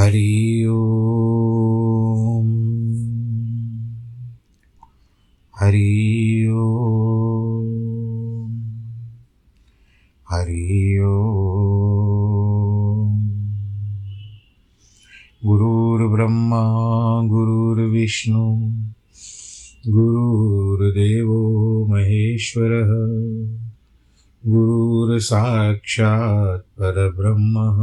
हरि ओम हरि ओम हरि ओम गुरुर्ब्रह्मा गुरुर्विष्णु गुरुर्देवो महेश्वरः गुरुर्साक्षात् परब्रह्मः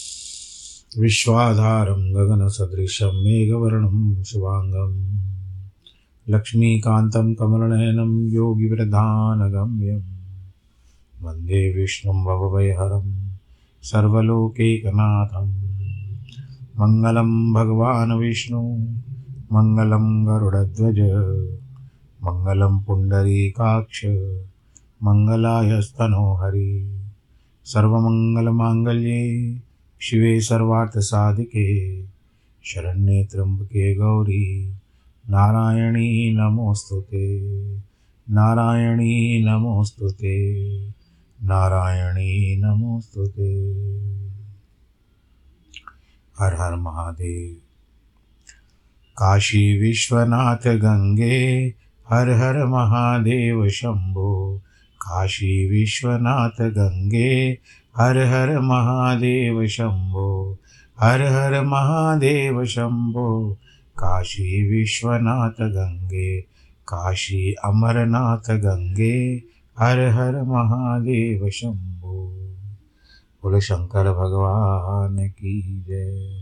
विश्वाधारं गगनसदृशं मेघवर्णं शुभाङ्गं लक्ष्मीकान्तं कमलनयनं योगिव्रधानगम्यं वंदे विष्णुं भवभयहरं सर्वलोकैकनाथं मङ्गलं भगवान् विष्णु, मङ्गलं गरुडध्वज, मङ्गलं पुण्डरीकाक्ष, मङ्गलायस्तनोहरि। सर्वमङ्गलमाङ्गल्ये शिवे सर्वार्थसाधिके, शरण्ये त्र्यम्बके गौरी। नारायणी नमोऽस्तु ते, नारायणी नमोऽस्तु ते, नारायणी नमोऽस्तु हर हर महादेव। काशी विश्वनाथ गंगे, हर हर महादेव शंभो। काशी विश्वनाथ गंगे हर हर महादेव शंभो, हर हर महादेव शंभो। काशी विश्वनाथ गंगे, काशी अमरनाथ गंगे, हर हर महादेव शंभो। बोले शंकर भगवान की जय।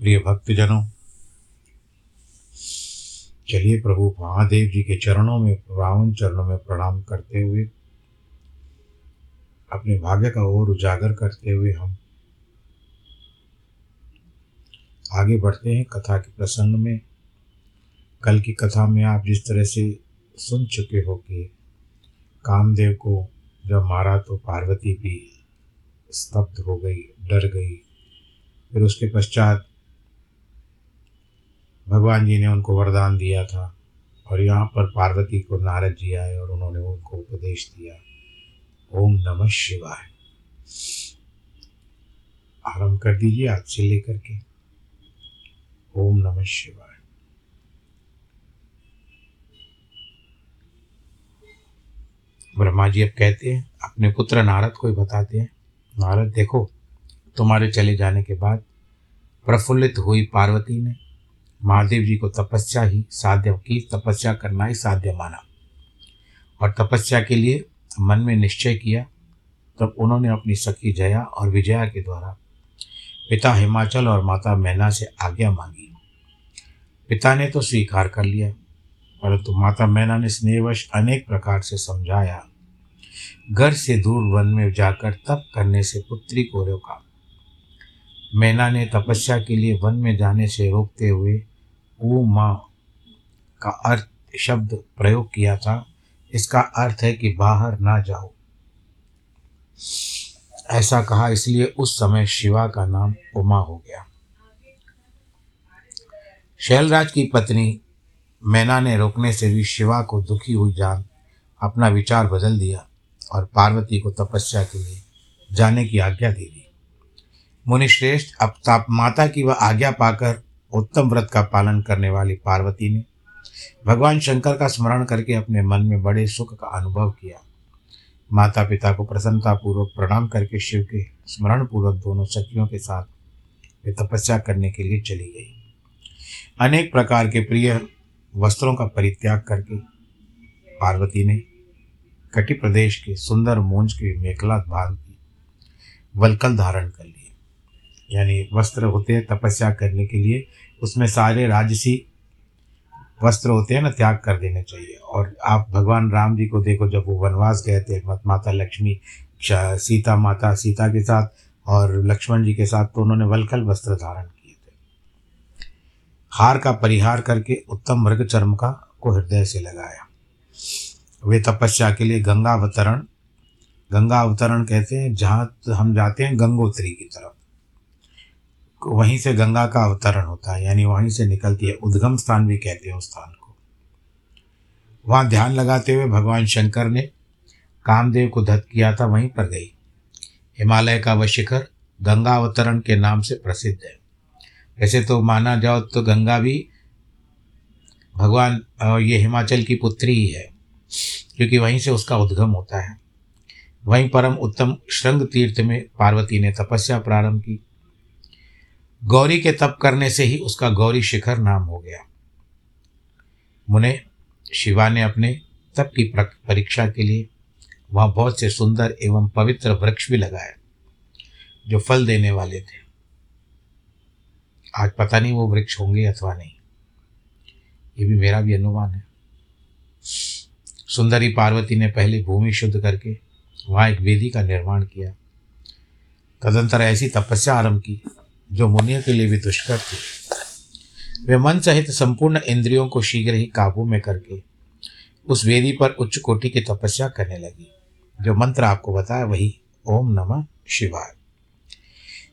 प्रिय भक्तजनों, चलिए प्रभु महादेव जी के चरणों में, रावण चरणों में प्रणाम करते हुए अपने भाग्य का और उजागर करते हुए हम आगे बढ़ते हैं कथा के प्रसंग में। कल की कथा में आप जिस तरह से सुन चुके हो कि कामदेव को जब मारा तो पार्वती भी स्तब्ध हो गई, डर गई। फिर उसके पश्चात भगवान जी ने उनको वरदान दिया था और यहाँ पर पार्वती को नारद जी आए और उन्होंने उनको उपदेश दिया। ओम नमः शिवाय। आरंभ कर दीजिए आज से लेकर के। ओम नमः शिवाय। ब्रह्मा जी अब कहते हैं, अपने पुत्र नारद को ही बताते हैं। नारद, देखो, तुम्हारे चले जाने के बाद प्रफुल्लित हुई पार्वती ने महादेव जी को तपस्या ही साध्य की, तपस्या करना ही साध्य माना। और तपस्या के लिए मन में निश्चय किया, तब उन्होंने अपनी सखी जया और विजया के द्वारा पिता हिमाचल और माता मैना से आज्ञा मांगी। पिता ने तो स्वीकार कर लिया, परंतु माता मैना ने स्नेहवश अनेक प्रकार से समझाया। घर से दूर वन में जाकर तप करने से पुत्री को रोका। मैना ने तपस्या के लिए वन में जाने से रोकते हुए वो माँ का अर्थ शब्द प्रयोग किया था। इसका अर्थ है कि बाहर ना जाओ। ऐसा कहा इसलिए उस समय शिवा का नाम उमा हो गया। शैलराज की पत्नी मैना ने रोकने से भी शिवा को दुखी हुई जान अपना विचार बदल दिया और पार्वती को तपस्या के लिए जाने की आज्ञा दे दी। मुनिश्रेष्ठ, अब ताप माता की वह आज्ञा पाकर उत्तम व्रत का पालन करने वाली पार्वती ने भगवान शंकर का स्मरण करके अपने मन में बड़े सुख का अनुभव किया। माता पिता को प्रसन्नतापूर्वक प्रणाम करके शिव के स्मरण पूर्वक दोनों सखियों के साथ वे तपस्या करने के लिए चली गई। अनेक प्रकार के प्रिय वस्त्रों का परित्याग करके पार्वती ने कटी प्रदेश के सुंदर मूंज के मेखला भाग की, वलकल धारण कर लिए। यानी वस्त्र होते हैं तपस्या करने के लिए उसमें सारे राजसी वस्त्र होते हैं ना, त्याग कर देने चाहिए। और आप भगवान राम जी को देखो, जब वो वनवास गए थे माता लक्ष्मी सीता माता, सीता के साथ और लक्ष्मण जी के साथ तो उन्होंने वलकल वस्त्र धारण किए थे। हार का परिहार करके उत्तम मृग चर्म का को हृदय से लगाया। वे तपस्या के लिए गंगा अवतरण गंगा अवतरण कहते हैं, जहाँ हम जाते हैं गंगोत्री की तरफ़। वहीं से गंगा का अवतरण होता है, यानी वहीं से निकलती है। उद्गम स्थान भी कहते हैं उस स्थान को। वहाँ ध्यान लगाते हुए भगवान शंकर ने कामदेव को धत किया था, वहीं पर गई। हिमालय का वह शिखर गंगा अवतरण के नाम से प्रसिद्ध है। वैसे तो माना जाओ तो गंगा भी भगवान ये हिमाचल की पुत्री ही है, क्योंकि वहीं से उसका उद्गम होता है। वहीं परम उत्तम श्रृंग तीर्थ में पार्वती ने तपस्या प्रारंभ की। गौरी के तप करने से ही उसका गौरी शिखर नाम हो गया। मुने, शिवा ने अपने तप की परीक्षा के लिए वहाँ बहुत से सुंदर एवं पवित्र वृक्ष भी लगाए, जो फल देने वाले थे। आज पता नहीं वो वृक्ष होंगे अथवा नहीं। ये भी मेरा भी अनुमान है। सुंदरी पार्वती ने पहले भूमि शुद्ध करके वहाँ एक वेदी का निर्माण किया। तदंतर ऐसी तपस्या आरंभ की। जो मुनियों के लिए भी दुष्कर थी। वे मन सहित संपूर्ण इंद्रियों को शीघ्र ही काबू में करके उस वेदी पर उच्च कोटि की तपस्या करने लगी। जो मंत्र आपको बताया, वही ओम नमः शिवाय।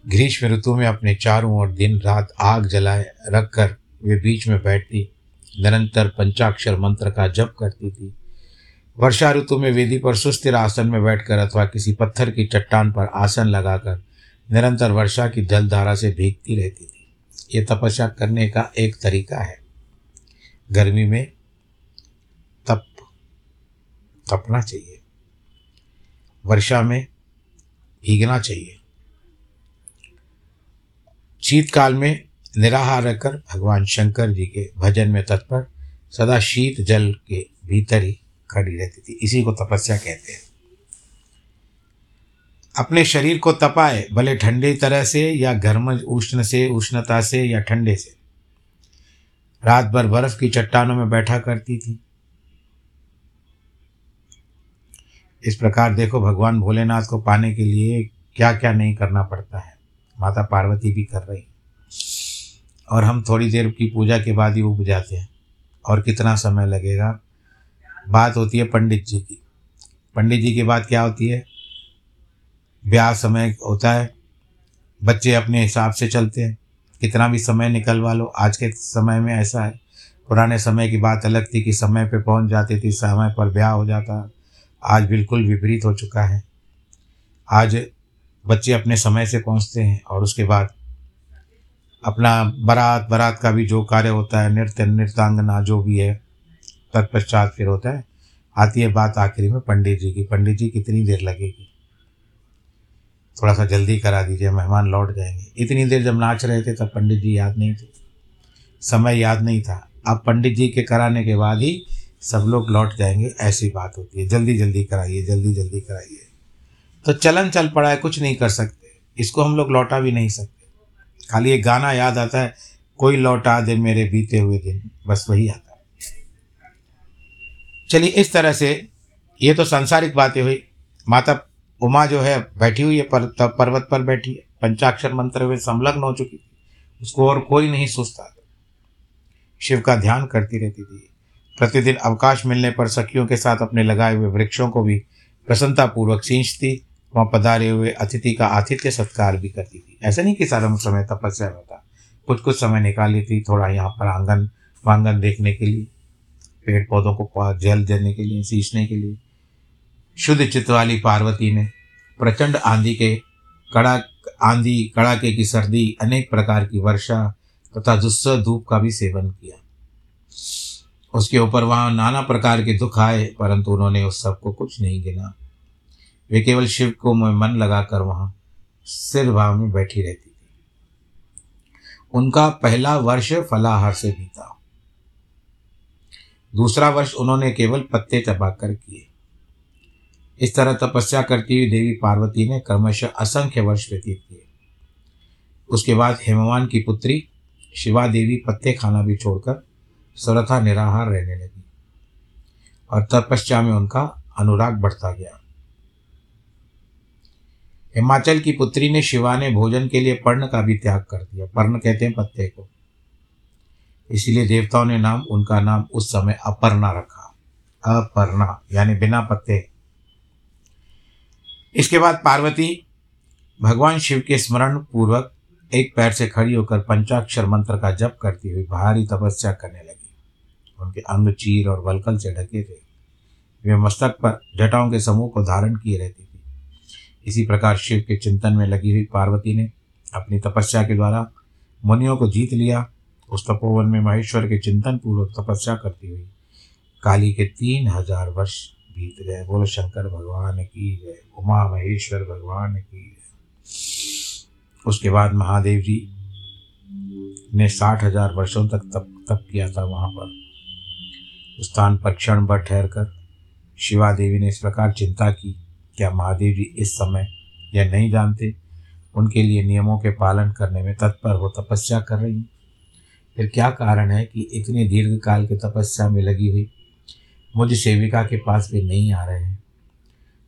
ग्रीष्म ऋतु में अपने चारों ओर दिन रात आग जलाए, रखकर वे बीच में बैठती, निरंतर पंचाक्षर मंत्र का जप करती थी। वर्षा ऋतु में वेदी पर सुस्थिर आसन में बैठकर अथवा किसी पत्थर की चट्टान पर आसन लगाकर निरंतर वर्षा की जलधारा से भीगती रहती थी। ये तपस्या करने का एक तरीका है। गर्मी में तप, तपना चाहिए। वर्षा में भीगना चाहिए। शीतकाल में निराहार रखकर भगवान शंकर जी के भजन में तत्पर सदा शीत जल के भीतर ही खड़ी रहती थी। इसी को तपस्या कहते हैं। अपने शरीर को तपाए, भले ठंडे तरह से या गर्म उष्ण से, उष्णता से या ठंडे से। रात भर बर्फ़ की चट्टानों में बैठा करती थी। इस प्रकार देखो, भगवान भोलेनाथ को पाने के लिए क्या क्या नहीं करना पड़ता है। माता पार्वती भी कर रही और हम थोड़ी देर की पूजा के बाद ही उग जाते हैं। और कितना समय लगेगा? बात होती है पंडित जी की। पंडित जी की बात क्या होती है? ब्याह समय होता है, बच्चे अपने हिसाब से चलते हैं। कितना भी समय निकलवा लो, आज के समय में ऐसा है। पुराने समय की बात अलग थी कि समय पे पहुँच जाती थी, समय पर ब्याह हो जाता। आज बिल्कुल विपरीत हो चुका है। आज बच्चे अपने समय से पहुँचते हैं और उसके बाद अपना बारात बारात का भी जो कार्य होता है, नृत्य, नृत्यांगना जो भी है, तत्पश्चात फिर होता है। आती है बात आखिरी में पंडित जी की, पंडित जी कितनी देर लगेगी? थोड़ा सा जल्दी करा दीजिए, मेहमान लौट जाएँगे। इतनी देर जब नाच रहे थे तब पंडित जी याद नहीं थे। समय याद नहीं था। अब पंडित जी के कराने के बाद ही सब लोग लौट जाएँगे, ऐसी बात होती है। जल्दी जल्दी कराइए, जल्दी जल्दी कराइए। तो चलन चल पड़ा है, कुछ नहीं कर सकते। इसको हम लोग लौटा भी नहीं सकते। खाली एक गाना याद आता है, कोई लौटा दे मेरे बीते हुए दिन। बस वही आता है। चलिए, इस तरह से ये तो सांसारिक बातें हुई। माता उमा जो है बैठी हुई है पर, पर्वत पर बैठी है। पंचाक्षर मंत्र में संलग्न हो चुकी थी उसको और कोई नहीं सोचता शिव का ध्यान करती रहती थी। प्रतिदिन अवकाश मिलने पर सखियों के साथ अपने लगाए हुए वृक्षों को भी प्रसन्नतापूर्वक सींचती वहाँ पधारे हुए अतिथि का आतिथ्य सत्कार भी करती थी। ऐसा नहीं कि सारा समय तपस्या होता कुछ कुछ समय निकाल थी थोड़ा यहाँ पर आँगन वांगन देखने के लिए पेड़ पौधों को जल देने के लिए सींचने के लिए। शुद्ध चित्त वाली पार्वती ने प्रचंड आंधी के कड़ा, आंधी, कड़ाके की सर्दी, अनेक प्रकार की वर्षा तथा दुस्सह धूप का भी सेवन किया। उसके ऊपर वहाँ नाना प्रकार के दुख आए, परंतु उन्होंने उस सबको कुछ नहीं गिना। वे केवल शिव को मन लगाकर वहाँ सिर भाव में बैठी रहती थी। उनका पहला वर्ष फलाहार से बीता। दूसरा वर्ष उन्होंने केवल पत्ते चबाकर किए। इस तरह तपस्या करती हुई देवी पार्वती ने क्रमशः असंख्य वर्ष व्यतीत किए। उसके बाद हेमवान की पुत्री शिवा देवी पत्ते खाना भी छोड़कर सर्वथा निराहार रहने लगी और तपस्या में उनका अनुराग बढ़ता गया। हिमाचल की पुत्री ने शिवा ने भोजन के लिए पर्ण का भी त्याग कर दिया। पर्ण कहते हैं पत्ते को। इसीलिए देवताओं ने नाम, उनका नाम उस समय अपर्णा रखा। अपर्णा, यानी बिना पत्ते इसके बाद पार्वती भगवान शिव के स्मरण पूर्वक एक पैर से खड़ी होकर पंचाक्षर मंत्र का जप करती हुई भारी तपस्या करने लगी। उनके अंग चीर और वलकल से ढके थे। वे मस्तक पर जटाओं के समूह को धारण किए रहती थी। इसी प्रकार शिव के चिंतन में लगी हुई पार्वती ने अपनी तपस्या के द्वारा मुनियों को जीत लिया। उस तपोवन में महेश्वर के चिंतन पूर्वक तपस्या करती हुई काली के तीन हज़ार वर्ष बीत गए बोलो शंकर भगवान की गए, उमा महेश्वर भगवान की गए। उसके बाद महादेव जी ने साठ हज़ार वर्षों तक तप तप किया था वहाँ पर। स्थान पर क्षण भर ठहर कर शिवा देवी ने इस प्रकार चिंता की, क्या महादेव जी इस समय यह नहीं जानते? उनके लिए नियमों के पालन करने में तत्पर हो तपस्या कर रही फिर क्या कारण है कि इतने दीर्घ काल की तपस्या में लगी हुई मुझ सेविका के पास भी नहीं आ रहे हैं।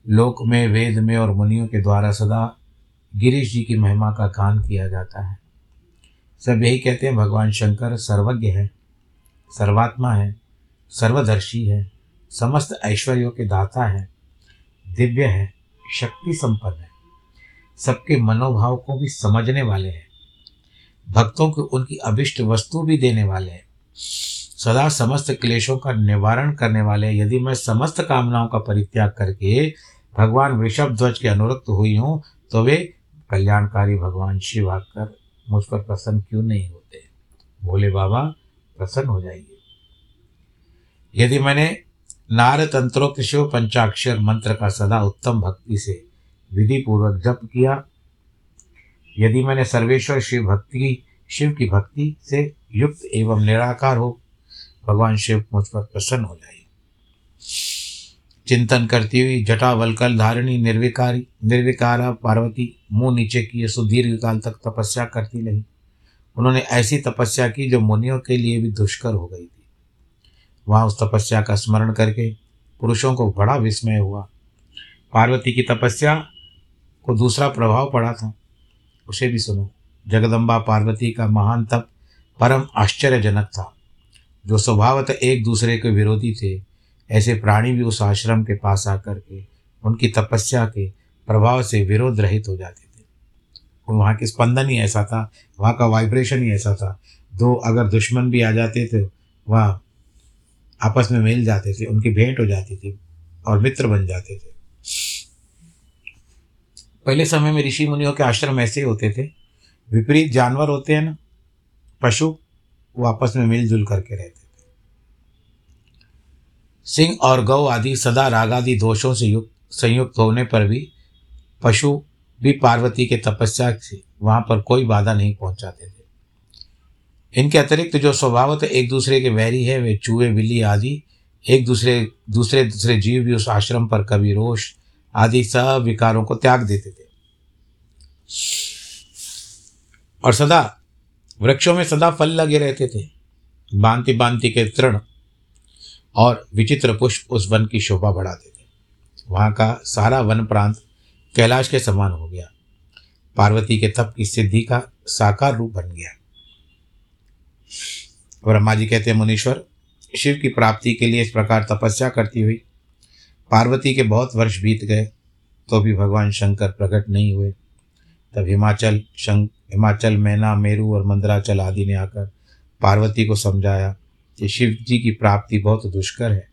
लोक में, वेद में और मुनियों के द्वारा सदा गिरीश जी की महिमा का गान किया जाता है। सब यही कहते हैं, भगवान शंकर सर्वज्ञ है, सर्वात्मा है, सर्वदर्शी है, समस्त ऐश्वर्यों के दाता है, दिव्य है, शक्ति संपन्न है। सबके मनोभाव को भी समझने वाले हैं। भक्तों को उनकी अभिष्ट वस्तु भी देने वाले हैं। सदा समस्त क्लेशों का निवारण करने वाले, यदि मैं समस्त कामनाओं का परित्याग करके भगवान वृषभ ध्वज के अनुरक्त हुई हूँ तो वे कल्याणकारी भगवान शिव आकर मुझ पर प्रसन्न क्यों नहीं होते? बोले बाबा, प्रसन्न हो जाइए। यदि मैंने नार तंत्रोक्त शिव पंचाक्षर मंत्र का सदा उत्तम भक्ति से विधि पूर्वक जप किया, यदि मैंने सर्वेश्वर शिव भक्ति, शिव की भक्ति से युक्त एवं निराकार हो भगवान शिव मुझ पर प्रसन्न हो जाए चिंतन करती हुई जटावलकल धारिणी निर्विकारी, निर्विकारा पार्वती मुँह नीचे किए सुदीर्घ काल तक तपस्या करती रही। उन्होंने ऐसी तपस्या की जो मुनियों के लिए भी दुष्कर हो गई थी। वहाँ उस तपस्या का स्मरण करके पुरुषों को बड़ा विस्मय हुआ। पार्वती की तपस्या को दूसरा प्रभाव पड़ा था। उसे भी सुनो, जगदम्बा पार्वती का महान तप परम आश्चर्यजनक था। जो स्वभावतः एक दूसरे के विरोधी थे, ऐसे प्राणी भी उस आश्रम के पास आकर के, उनकी तपस्या के प्रभाव से विरोध रहित हो जाते थे। वहाँ के स्पंदन ही ऐसा था, वहाँ का वाइब्रेशन ही ऐसा था। दो अगर दुश्मन भी आ जाते थे, वह आपस में मिल जाते थे, उनकी भेंट हो जाती थी और मित्र बन जाते थे। पहले समय में ऋषि मुनियों के आश्रम ऐसे होते थे। विपरीत जानवर होते हैं ना, पशु वो आपस में मिलजुल करके रहते थे। सिंह और गौ आदि सदा रागादि दोषों से युक्त, संयुक्त होने पर भी पशु भी पार्वती के तपस्या से वहाँ पर कोई बाधा नहीं पहुँचाते थे। इनके अतिरिक्त जो स्वभावतः एक दूसरे के वैरी है, वे चूहे, बिल्ली आदि, एक दूसरे दूसरे दूसरे जीव भी उस आश्रम पर कभी रोष आदि सब विकारों को त्याग देते थे। और सदा वृक्षों में सदा फल लगे रहते थे। बांति बांति के तृण और विचित्र पुष्प उस वन की शोभा बढ़ाते थे। वहाँ का सारा वन प्रांत कैलाश के समान हो गया। पार्वती के तप की सिद्धि का साकार रूप बन गया। ब्रह्मा जी कहते मुनीश्वर, शिव की प्राप्ति के लिए इस प्रकार तपस्या करती हुई पार्वती के बहुत वर्ष बीत गए तो भी भगवान शंकर प्रकट नहीं हुए। तब हिमाचल शंक हिमाचल, मैना, मेरू और मंदराचल आदि ने आकर पार्वती को समझाया कि शिव जी की प्राप्ति बहुत दुष्कर है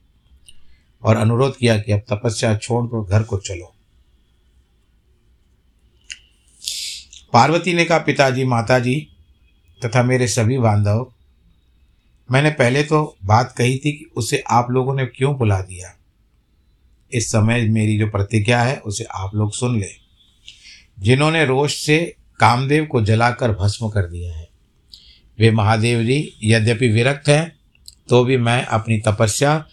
और अनुरोध किया कि अब तपस्या छोड़ दो घर को चलो। पार्वती ने कहा, पिताजी, माताजी तथा मेरे सभी बांधव, मैंने पहले तो बात कही थी कि उसे आप लोगों ने क्यों बुला दिया? इस समय मेरी जो प्रतिज्ञा है, उसे आप लोग सुन ले। जिन्होंने रोष से कामदेव को जलाकर भस्म कर दिया है। वे महादेव जी, यद्यपि विरक्त हैं तो भी मैं अपनी तपस्या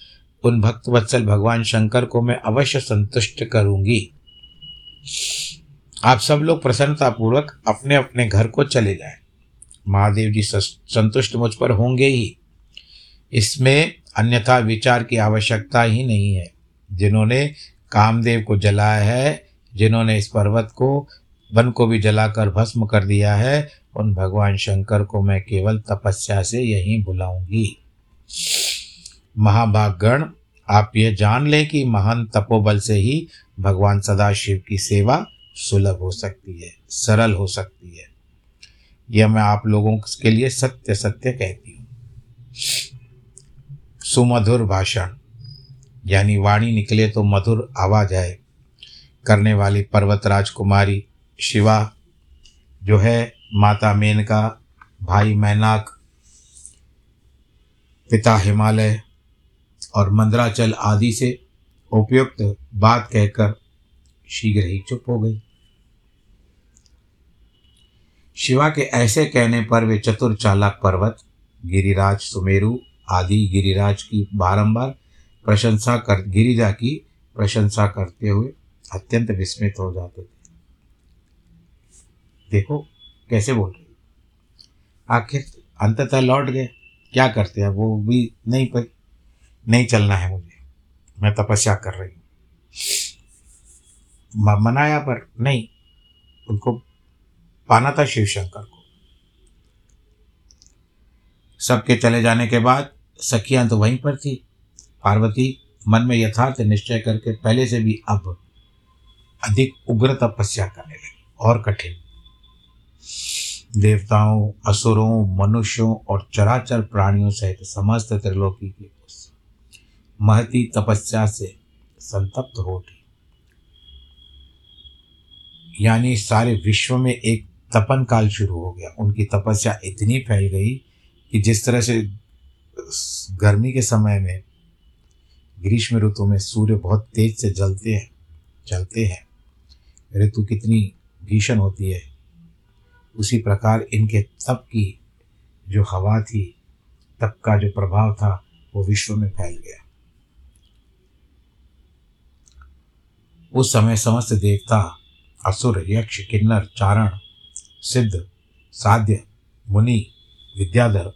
उन भक्त वत्सल भगवान शंकर को मैं अवश्य संतुष्ट करूँगी। आप सब लोग प्रसन्नतापूर्वक अपने अपने घर को चले जाएँ। महादेव जी संतुष्ट मुझ पर होंगे ही। इसमें अन्यथा विचार की आवश्यकता ही नहीं है। जिन्होंने कामदेव को जलाया है, जिन्होंने इस पर्वत को वन को भी जलाकर भस्म कर दिया है। उन भगवान शंकर को मैं केवल तपस्या से यहीं बुलाऊँगी। महाभागगण, आप ये जान लें कि महान तपोबल से ही भगवान सदाशिव की सेवा सुलभ हो सकती है, सरल हो सकती है। यह मैं आप लोगों के लिए सत्य सत्य कहती हूँ। सुमधुर भाषण, यानी वाणी निकले तो मधुर आवाज़ आए। करने वाली पर्वत राजकुमारी शिवा जो है माता मेनका भाई मैनाक, पिता हिमालय और मंदराचल आदि से उपयुक्त बात कहकर शीघ्र ही चुप हो गई। शिवा के ऐसे कहने पर वे चतुर चालक पर्वत, गिरिराज सुमेरु आदि गिरिराज की बारंबार प्रशंसा कर, गिरिजा की प्रशंसा करते हुए अत्यंत विस्मित हो जाते थे। देखो, कैसे बोल रही आखिर अंततः लौट गए। क्या करते हैं? वो भी नहीं पर नहीं चलना है मुझे। मैं तपस्या कर रही हूँ। मनाया पर नहीं, उनको पाना था शिव शंकर को। सबके चले जाने के बाद सखियाँ तो वहीं पर थी। पार्वती मन में यथार्थ निश्चय करके पहले से भी अब अधिक उग्र तपस्या करने लगी और कठिन। देवताओं, असुरों, मनुष्यों और चराचर प्राणियों सहित समस्त त्रिलोकी की महती तपस्या से संतप्त हो उठी। यानी सारे विश्व में एक तपन काल शुरू हो गया। उनकी तपस्या इतनी फैल गई कि जिस तरह से गर्मी के समय में, ग्रीष्म ऋतु में सूर्य बहुत तेज से जलते हैं चलते हैं, ऋतु कितनी भीषण होती है उसी प्रकार इनके तप की जो हवा थी, तप का जो प्रभाव था, वो विश्व में फैल गया। उस समय समस्त देवता, असुर, यक्ष, किन्नर, चारण, सिद्ध, साध्य, मुनि, विद्याधर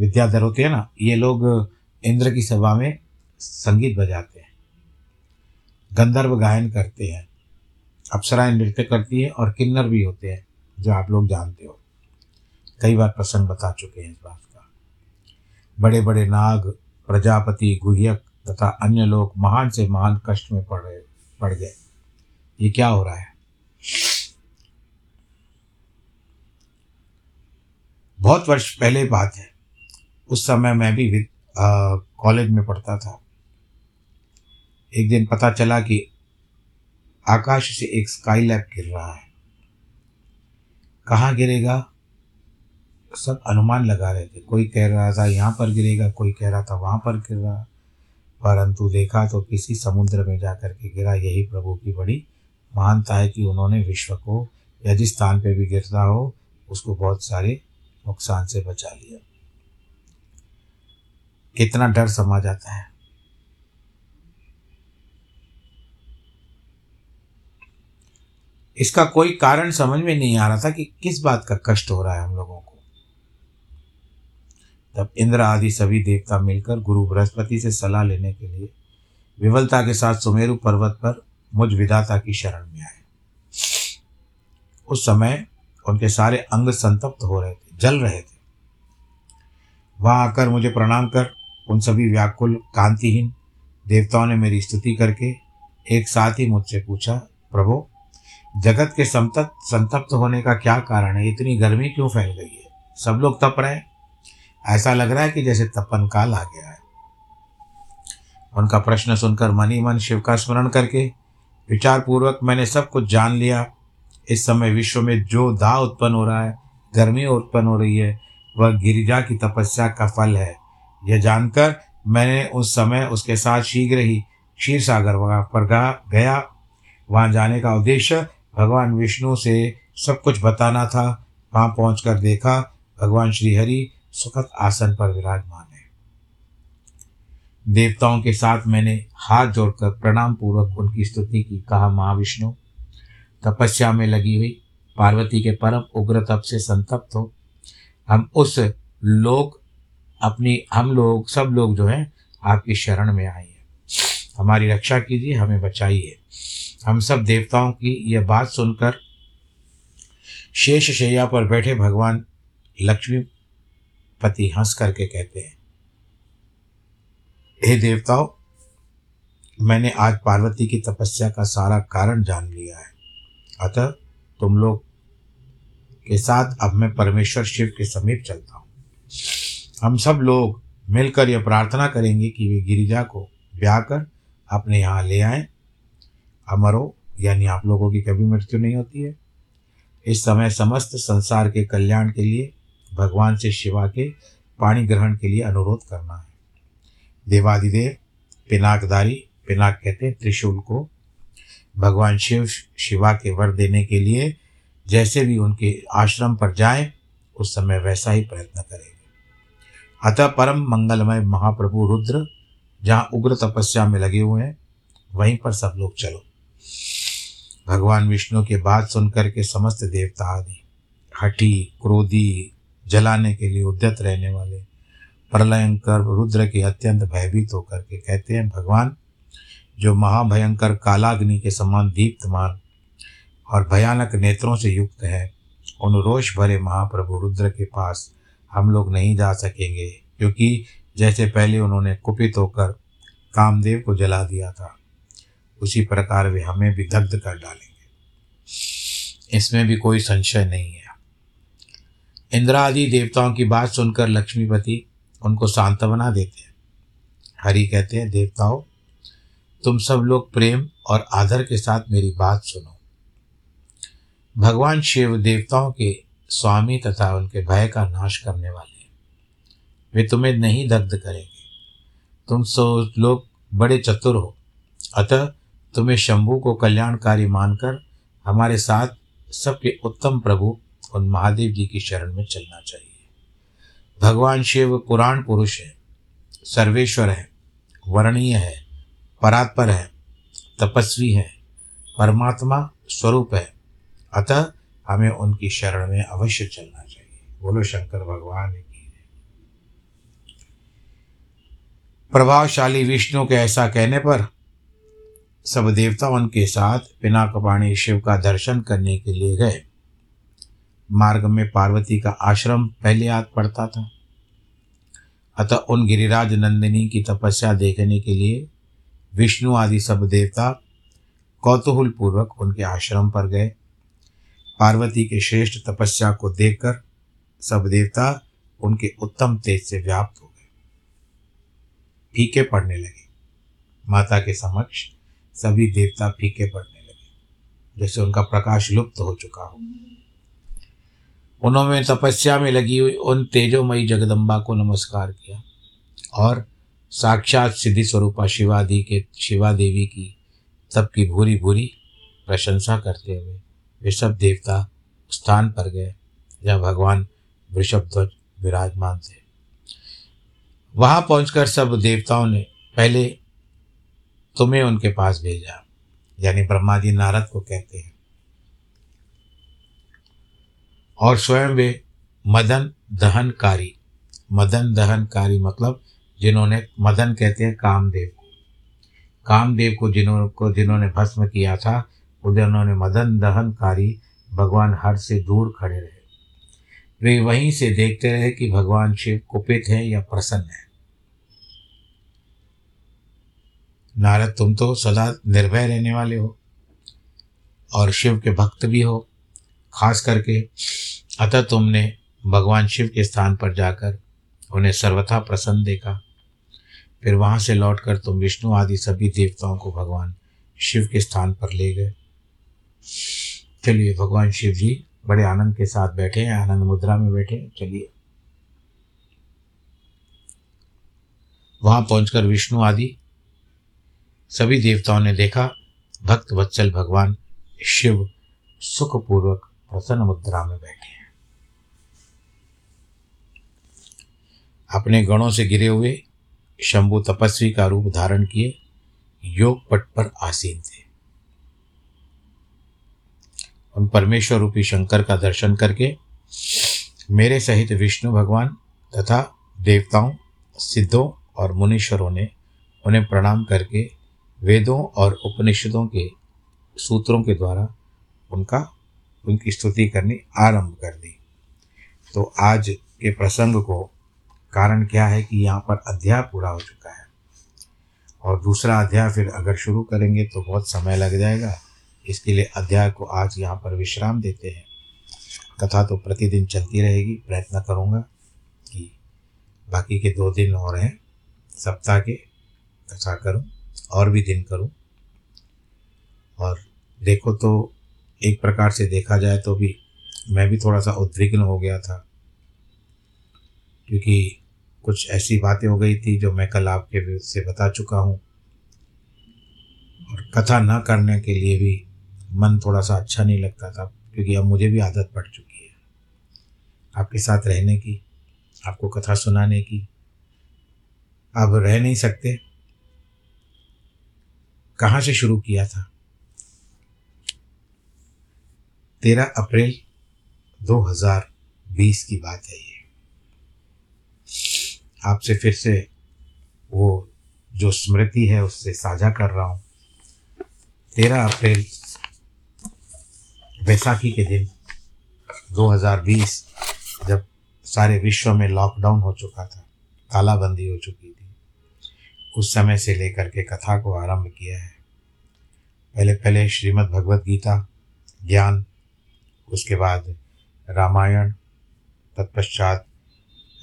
विद्याधर होते हैं ना, ये लोग इंद्र की सभा में संगीत बजाते हैं, गंधर्व गायन करते हैं अप्सराएँ नृत्य करती हैं और किन्नर भी होते हैं। जो आप लोग जानते हो। कई बार प्रसंग बता चुके हैं इस बात का। बड़े बड़े नाग, प्रजापति, गुह्यक तथा अन्य लोग महान से महान कष्ट में पड़ रहे, पड़ गए। ये क्या हो रहा है? बहुत वर्ष पहले बात है। उस समय मैं भी कॉलेज में पढ़ता था। एक दिन पता चला कि आकाश से एक स्काई लैब गिर रहा है। कहाँ गिरेगा? सब अनुमान लगा रहे थे। कोई कह रहा था यहाँ पर गिरेगा, कोई कह रहा था वहाँ पर गिर रहा। परंतु देखा तो किसी समुद्र में जा कर के गिरा। यही प्रभु की बड़ी महानता है कि उन्होंने विश्व को या जिस स्थान पर भी गिरता हो, उसको बहुत सारे नुकसान से बचा लिया। कितना डर समा जाता है। इसका कोई कारण समझ में नहीं आ रहा था कि किस बात का कष्ट हो रहा है हम लोगों को। तब इंद्र आदि सभी देवता मिलकर गुरु बृहस्पति से सलाह लेने के लिए विवलता के साथ सुमेरु पर्वत पर मुझ विधाता की शरण में आए। उस समय उनके सारे अंग संतप्त हो रहे थे, जल रहे थे। वहाँ आकर मुझे प्रणाम कर, उन सभी व्याकुल, कांतिहीन देवताओं ने मेरी स्तुति करके एक साथ ही मुझसे पूछा, प्रभु जगत के संतप्त संतप्त होने का क्या कारण है? इतनी गर्मी क्यों फैल गई है? सब लोग तप रहे हैं। ऐसा लग रहा है कि जैसे तपन काल आ गया है। उनका प्रश्न सुनकर मन ही मन शिव का स्मरण करके विचार पूर्वक मैंने सब कुछ जान लिया। इस समय विश्व में जो दाह उत्पन्न हो रहा है, गर्मी उत्पन्न हो रही है, वह गिरिजा की तपस्या का फल है। यह जानकर मैंने उस समय उसके साथ शीघ्र ही क्षीर सागर पर गया। वहाँ जाने का उद्देश्य भगवान विष्णु से सब कुछ बताना था, वहाँ पहुँच देखा, भगवान श्रीहरि सुखद आसन पर विराजमान है। देवताओं के साथ मैंने हाथ जोड़कर प्रणाम पूर्वक उनकी स्तुति की, कहा, महाविष्णु, तपस्या में लगी हुई, पार्वती के परम उग्र तप से संतप्त हो। हम उस लोग अपनी, हम लोग, सब लोग जो हैं, आपकी शरण में आए हैं। हमारी रक्षा कीजिए, हमें बचाइए। हम सब देवताओं की यह बात सुनकर शेष शैया पर बैठे भगवान लक्ष्मीपति हंस करके कहते हैं, हे देवताओं, मैंने आज पार्वती की तपस्या का सारा कारण जान लिया है। अतः तुम लोग के साथ अब मैं परमेश्वर शिव के समीप चलता हूँ। हम सब लोग मिलकर यह प्रार्थना करेंगे कि वे गिरिजा को ब्याह कर अपने यहाँ ले आए अमर, यानी आप लोगों की कभी मृत्यु नहीं होती है। इस समय समस्त संसार के कल्याण के लिए, भगवान से शिवा के पाणी ग्रहण के लिए अनुरोध करना है। देवादिदेव पिनाकदारी पिनाक कहते हैं त्रिशूल को, भगवान शिव शिवा के वर देने के लिए जैसे भी उनके आश्रम पर जाएँ, उस समय वैसा ही प्रयत्न करेंगे। अतः परम मंगलमय महाप्रभु रुद्र, जहाँ उग्र तपस्या में लगे हुए हैं, वहीं पर सब लोग चलो। भगवान विष्णु की बात सुनकर के समस्त देवता आदि, हठी, क्रोधी, जलाने के लिए उद्यत रहने वाले, प्रलयंकर, रुद्र के अत्यंत भयभीत होकर के कहते हैं, भगवान, जो महाभयंकर कालाग्नि के समान दीप्तमान और भयानक नेत्रों से युक्त है, उन रोष भरे महाप्रभु रुद्र के पास हम लोग नहीं जा सकेंगे, क्योंकि जैसे पहले उन्होंने कुपित होकर कामदेव को जला दिया था। उसी प्रकार वे हमें भी दग्ध कर डालेंगे। इसमें भी कोई संशय नहीं है। इंद्रादि देवताओं की बात सुनकर लक्ष्मीपति उनको सांत्वना देते हैं। हरि कहते हैं, देवताओं, तुम सब लोग प्रेम और आदर के साथ मेरी बात सुनो। भगवान शिव देवताओं के स्वामी तथा उनके भय का नाश करने वाले हैं। वे तुम्हें नहीं दग्ध करेंगे। तुम सो लोग बड़े चतुर हो। अतः तुम्हें शंभु को कल्याणकारी मानकर हमारे साथ सबके उत्तम प्रभु उन महादेव जी की शरण में चलना चाहिए। भगवान शिव पुराण पुरुष है, सर्वेश्वर है, वर्णीय है, परात्पर है, तपस्वी है, परमात्मा स्वरूप है। अतः हमें उनकी शरण में अवश्य चलना चाहिए। बोलो, शंकर भगवान की प्रभावशाली विष्णु के ऐसा कहने पर सब देवता उनके साथ पिनाकपाणी शिव का दर्शन करने के लिए गए। मार्ग में पार्वती का आश्रम पहले याद पड़ता था। अतः उन गिरिराज नंदिनी की तपस्या देखने के लिए विष्णु आदि सब देवता कौतूहल पूर्वक उनके आश्रम पर गए। पार्वती के श्रेष्ठ तपस्या को देखकर सब देवता उनके उत्तम तेज से व्याप्त हो गए। फीके पड़ने लगे। माता के समक्ष सभी देवता फीके पड़ने लगे, जैसे उनका प्रकाश लुप्त हो चुका हो। उन्होंने तपस्या में लगी हुई उन तेजोमयी जगदम्बा को नमस्कार किया और साक्षात सिद्धि स्वरूपा शिवादी के शिवा देवी की सबकी भूरी भूरी प्रशंसा करते हुए वे सब देवता स्थान पर गए, जहाँ भगवान वृषभ ध्वज विराजमान थे। वहाँ पहुंचकर सब देवताओं ने पहले तुम्हें उनके पास भेजा। यानी ब्रह्मा जी नारद को कहते हैं। और स्वयं वे मदन दहनकारी। मदन दहनकारी मतलब जिन्होंने, मदन कहते हैं कामदेव को। कामदेव को जिन्हों, को जिन्होंने भस्म किया था उन्होंने मदन दहनकारी भगवान हर से दूर खड़े रहे। वे वहीं से देखते रहे कि भगवान शिव कुपित हैं या प्रसन्न है। नारद, तुम तो सदा निर्भय रहने वाले हो और शिव के भक्त भी हो। खास करके अतः तुमने भगवान शिव के स्थान पर जाकर उन्हें सर्वथा प्रसन्न देखा। फिर वहाँ से लौटकर तुम विष्णु आदि सभी देवताओं को भगवान शिव के स्थान पर ले गए। चलिए, भगवान शिव जी बड़े आनंद के साथ बैठे हैं, आनंद मुद्रा में बैठे हैं। चलिए। वहाँ पहुंचकर विष्णु आदि सभी देवताओं ने देखा, भक्त वत्सल भगवान शिव सुखपूर्वक प्रसन्न मुद्रा में बैठे हैं। अपने गणों से गिरे हुए शंभु तपस्वी का रूप धारण किए, योग पट पर आसीन थे। उन परमेश्वर रूपी शंकर का दर्शन करके मेरे सहित विष्णु भगवान तथा देवताओं, सिद्धों और मुनीश्वरों ने उन्हें प्रणाम करके वेदों और उपनिषदों के सूत्रों के द्वारा उनका, उनकी स्तुति करनी आरंभ कर दी। तो आज के प्रसंग को कारण क्या है कि यहाँ पर अध्याय पूरा हो चुका है। और दूसरा अध्याय फिर अगर शुरू करेंगे तो बहुत समय लग जाएगा। इसके लिए अध्याय को आज यहाँ पर विश्राम देते हैं। कथा तो प्रतिदिन चलती रहेगी, प्रयत्न करूँगा कि बाकी के दो दिन और हैं, सप्ताह के कथा करूँ। और भी दिन करूँ। और देखो तो एक प्रकार से देखा जाए तो भी मैं भी थोड़ा सा उद्विग्न हो गया था। क्योंकि कुछ ऐसी बातें हो गई थी जो मैं कल आपके से बता चुका हूँ। और कथा न करने के लिए भी मन थोड़ा सा अच्छा नहीं लगता था, क्योंकि अब मुझे भी आदत पड़ चुकी है। आपके साथ रहने की, आपको कथा सुनाने की। अब रह नहीं सकते। कहाँ से शुरू किया था? तेरह अप्रैल 2020 की बात है ये। आपसे फिर से वो जो स्मृति है उससे साझा कर रहा हूँ। तेरह अप्रैल बैसाखी के दिन 2020 जब सारे विश्व में लॉकडाउन हो चुका था, तालाबंदी हो चुकी थी। उस समय से लेकर के कथा को आरंभ किया है। पहले पहले श्रीमद् भगवत गीता, ज्ञान, उसके बाद रामायण, तत्पश्चात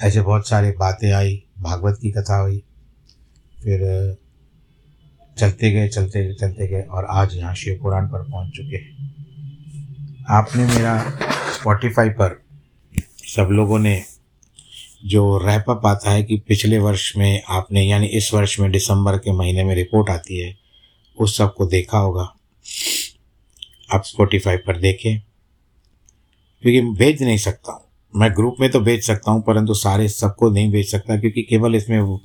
ऐसे बहुत सारी बातें आई, भागवत की कथा हुई, फिर चलते गए चलते गए चलते गए और आज यहाँ शिव पुराण पर पहुँच चुके हैं। आपने मेरा स्पॉटिफाई पर सब लोगों ने जो रैपअप आता है कि पिछले वर्ष में आपने यानी इस वर्ष में दिसंबर के महीने में रिपोर्ट आती है उस सबको देखा होगा। आप स्पॉटिफाई पर देखें क्योंकि भेज नहीं सकता हूँ। मैं ग्रुप में तो भेज सकता हूँ परंतु सारे सबको नहीं भेज सकता क्योंकि केवल इसमें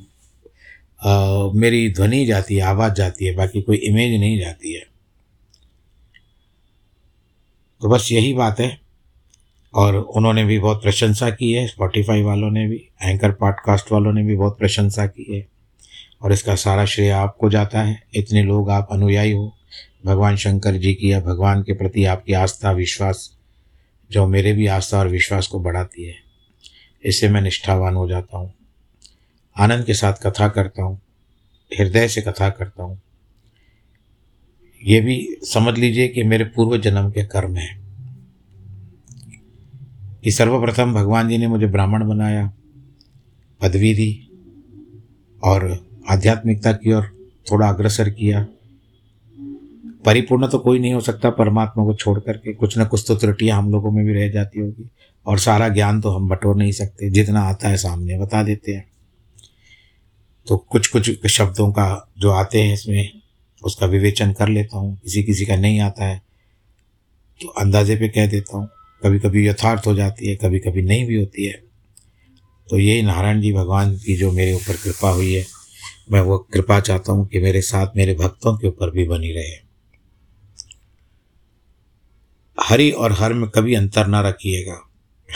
आ, मेरी ध्वनि जाती है आवाज़ जाती है बाकी कोई इमेज नहीं जाती है। तो बस यही बात है। और उन्होंने भी बहुत प्रशंसा की है स्पॉटिफाई वालों ने भी एंकर पॉडकास्ट वालों ने भी बहुत प्रशंसा की है। और इसका सारा श्रेय आपको जाता है। इतने लोग आप अनुयायी हो। भगवान शंकर जी की या भगवान के प्रति आपकी आस्था, विश्वास, जो मेरे भी आस्था और विश्वास को बढ़ाती है इससे मैं निष्ठावान हो जाता हूँ। आनंद के साथ कथा करता हूँ। हृदय से कथा करता हूँ। ये भी समझ लीजिए कि मेरे पूर्व जन्म के कर्म हैं। कि सर्वप्रथम भगवान जी ने मुझे ब्राह्मण बनाया, पदवी दी और आध्यात्मिकता की ओर थोड़ा अग्रसर किया। परिपूर्ण तो कोई नहीं हो सकता परमात्मा को छोड़ करके, कुछ ना कुछ तो त्रुटियाँ हम लोगों में भी रह जाती होगी और सारा ज्ञान तो हम बटोर नहीं सकते, जितना आता है सामने बता देते हैं। तो कुछ कुछ शब्दों का जो आते हैं इसमें, उसका विवेचन कर लेता हूँ किसी किसी का नहीं आता है तो अंदाजे पे कह देता हूँ। कभी कभी यथार्थ हो जाती है कभी कभी नहीं भी होती है। तो यही नारायण जी भगवान की जो मेरे ऊपर कृपा हुई है, मैं वो कृपा चाहता हूँ कि मेरे साथ मेरे भक्तों के ऊपर भी बनी रहे। हरि और हर में कभी अंतर ना रखिएगा।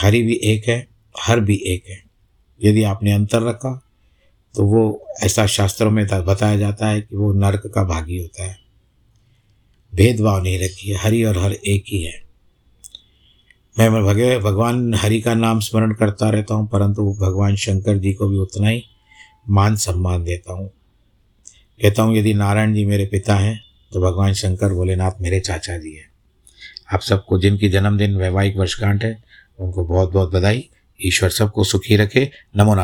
हरि भी एक है, हर भी एक है। यदि आपने अंतर रखा तो वो ऐसा शास्त्रों में बताया जाता है कि वो नरक का भागी होता है। भेदभाव नहीं रखी है हरि और हर एक ही है। मैं भगे, भगवान हरि का नाम स्मरण करता रहता हूँ, परंतु भगवान शंकर जी को भी उतना ही मान सम्मान देता हूँ। कहता हूँ, यदि नारायण जी मेरे पिता हैं तो भगवान शंकर भोलेनाथ मेरे चाचा जी हैं। आप सबको जिनकी जन्मदिन वैवाहिक वर्षगांठ है, उनको बहुत बहुत बधाई। ईश्वर सबको सुखी रखे। नमो